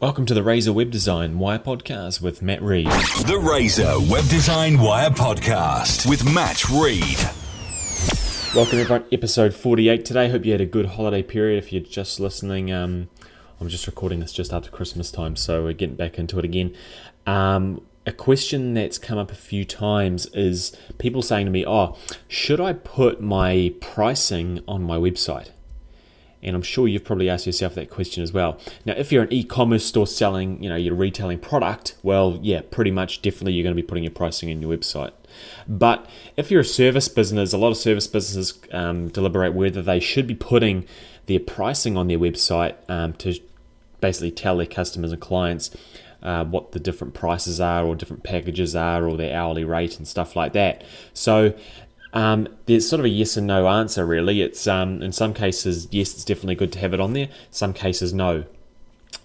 Welcome to the Razor Web Design Wire Podcast with Matt Reed. The Razor Web Design Wire Podcast with Matt Reed. Welcome everyone, episode 48 today. Hope you had a good holiday period. If you're just listening, um, I'm just recording this just after Christmas time, so we're getting back into it again. Um, a question that's come up a few times is people saying to me, Oh, should I put my pricing on my website? And I'm sure you've probably asked yourself that question as well. Now, if you're an e-commerce store selling, you know, you're retailing product, well, yeah, pretty much definitely you're going to be putting your pricing in your website. But if you're a service business, a lot of service businesses um, deliberate whether they should be putting their pricing on their website um, to basically tell their customers and clients uh, what the different prices are or different packages are or their hourly rate and stuff like that. So um, there's sort of a yes and no answer, really. It's um, in some cases, yes, it's definitely good to have it on there. Some cases, no.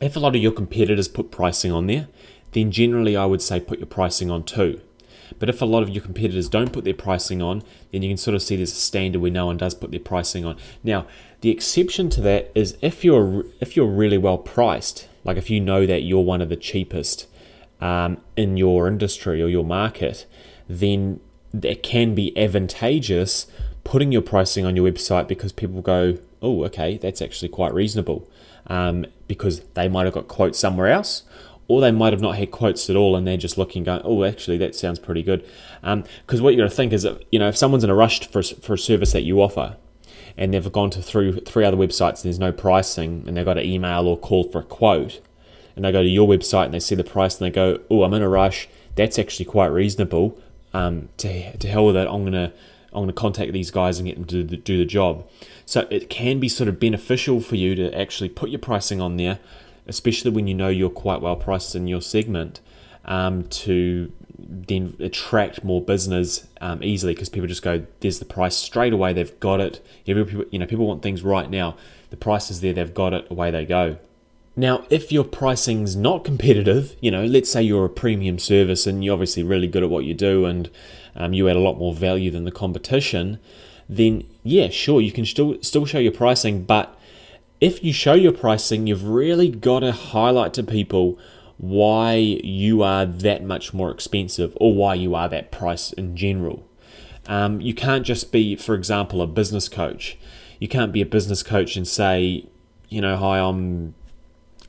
If a lot of your competitors put pricing on there, then generally I would say put your pricing on too. But if a lot of your competitors don't put their pricing on, then you can sort of see there's a standard where no one does put their pricing on. Now, the exception to that is if you're if you're really well priced, like if you know that you're one of the cheapest um, in your industry or your market, then it can be advantageous putting your pricing on your website because people go, oh, okay, that's actually quite reasonable. Um, because they might have got quotes somewhere else, or they might have not had quotes at all and they're just looking, going, oh, actually, that sounds pretty good. Because um, what you're going to think is that, you know, if someone's in a rush for, for a service that you offer, and they've gone to through three other websites and there's no pricing, and they've got an email or call for a quote, and they go to your website and they see the price and they go, oh, I'm in a rush. That's actually quite reasonable um, to, to hell with it, I'm gonna I'm gonna contact these guys and get them to do the job. So it can be sort of beneficial for you to actually put your pricing on there, especially when you know you're quite well priced in your segment, um, to then attract more business um, easily because people just go, there's the price straight away, they've got it. Every, You know, people want things right now. The price is there, they've got it, away they go. Now, if your pricing's not competitive, you know, let's say you're a premium service and you're obviously really good at what you do and um, you add a lot more value than the competition, then yeah, sure, you can still still show your pricing, but if you show your pricing, you've really got to highlight to people why you are that much more expensive or why you are that price in general. Um, you can't just be, for example, a business coach. You can't be a business coach and say, you know, hi, I'm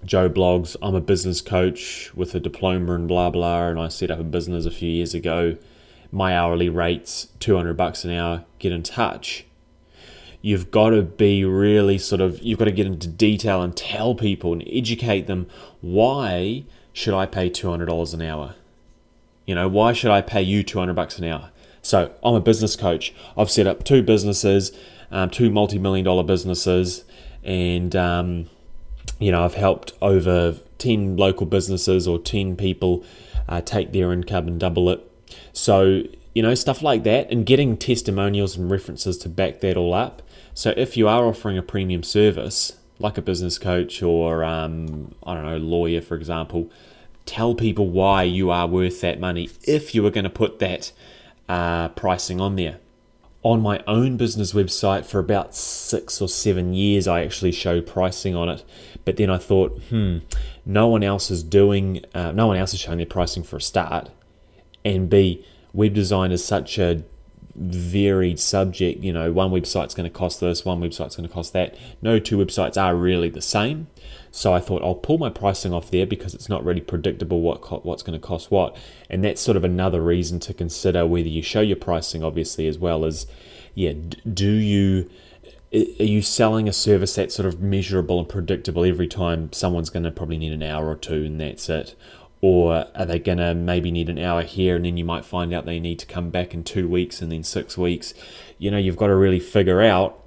Joe Bloggs, I'm a business coach with a diploma and blah blah, and I set up a business a few years ago. My hourly rate's 200 bucks an hour. Get in touch. You've got to be really sort of, you've got to get into detail and tell people and educate them why should I pay $200 an hour? You know, why should I pay you 200 bucks an hour? So I'm a business coach. I've set up two businesses, um, two multi million dollar businesses, and um, you know, I've helped over 10 local businesses or 10 people uh, take their income and double it. So, you know, stuff like that and getting testimonials and references to back that all up. So, if you are offering a premium service, like a business coach or, um, I don't know, lawyer, for example, tell people why you are worth that money if you were going to put that uh, pricing on there on my own business website for about six or seven years, I actually showed pricing on it. But then I thought, hmm, no one else is doing, uh, no one else is showing their pricing for a start. And B, web design is such a varied subject. You know, one website's going to cost this, one website's going to cost that. No two websites are really the same. So I thought I'll pull my pricing off there because it's not really predictable what what's going to cost what, and that's sort of another reason to consider whether you show your pricing obviously as well as, yeah, do you are you selling a service that's sort of measurable and predictable every time someone's going to probably need an hour or two and that's it or are they going to maybe need an hour here and then you might find out they need to come back in two weeks and then six weeks you know you've got to really figure out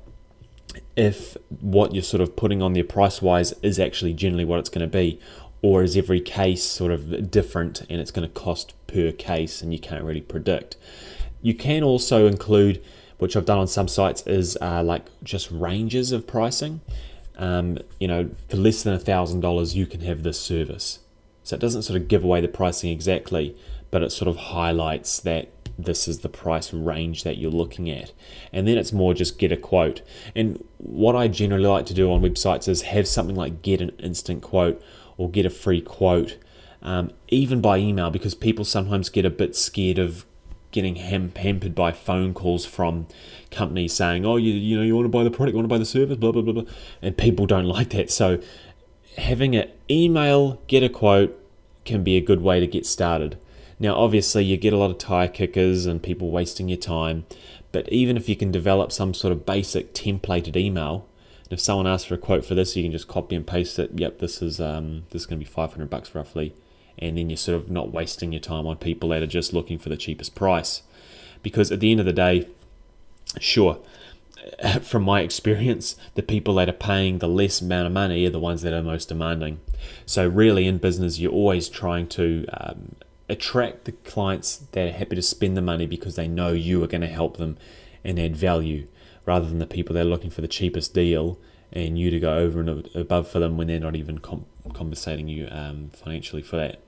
if what you're sort of putting on there price wise is actually generally what it's going to be, or is every case sort of different and it's going to cost per case and you can't really predict. You can also include, which I've done on some sites, is uh, like just ranges of pricing. Um, you know, for less than a thousand dollars, you can have this service. So it doesn't sort of give away the pricing exactly, but it sort of highlights that this is the price range that you're looking at. And then it's more just get a quote. And what I generally like to do on websites is have something like get an instant quote or get a free quote, um, even by email, because people sometimes get a bit scared of getting ham- hampered by phone calls from companies saying, "Oh, you you know you want to buy the product, you want to buy the service, blah blah blah,", blah. and people don't like that. So having an email, get a quote, can be a good way to get started. Now, obviously, you get a lot of tire kickers and people wasting your time, but even if you can develop some sort of basic templated email, if someone asks for a quote for this, you can just copy and paste it. Yep, this is um, this is going to be 500 bucks roughly, and then you're sort of not wasting your time on people that are just looking for the cheapest price, because at the end of the day, sure, from my experience, the people that are paying the less amount of money are the ones that are most demanding. So, really, in business, you're always trying to um, attract the clients that are happy to spend the money because they know you are going to help them and add value, rather than the people that are looking for the cheapest deal and you to go over and above for them when they're not even compensating you um, financially for that.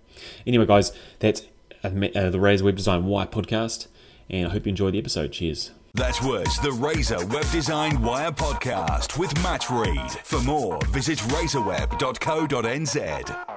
Anyway, guys, that's uh, the Razor Web Design Wire podcast, and I hope you enjoyed the episode. Cheers. That was the Razor Web Design Wire podcast with Matt Reed. For more, visit razorweb.co.nz.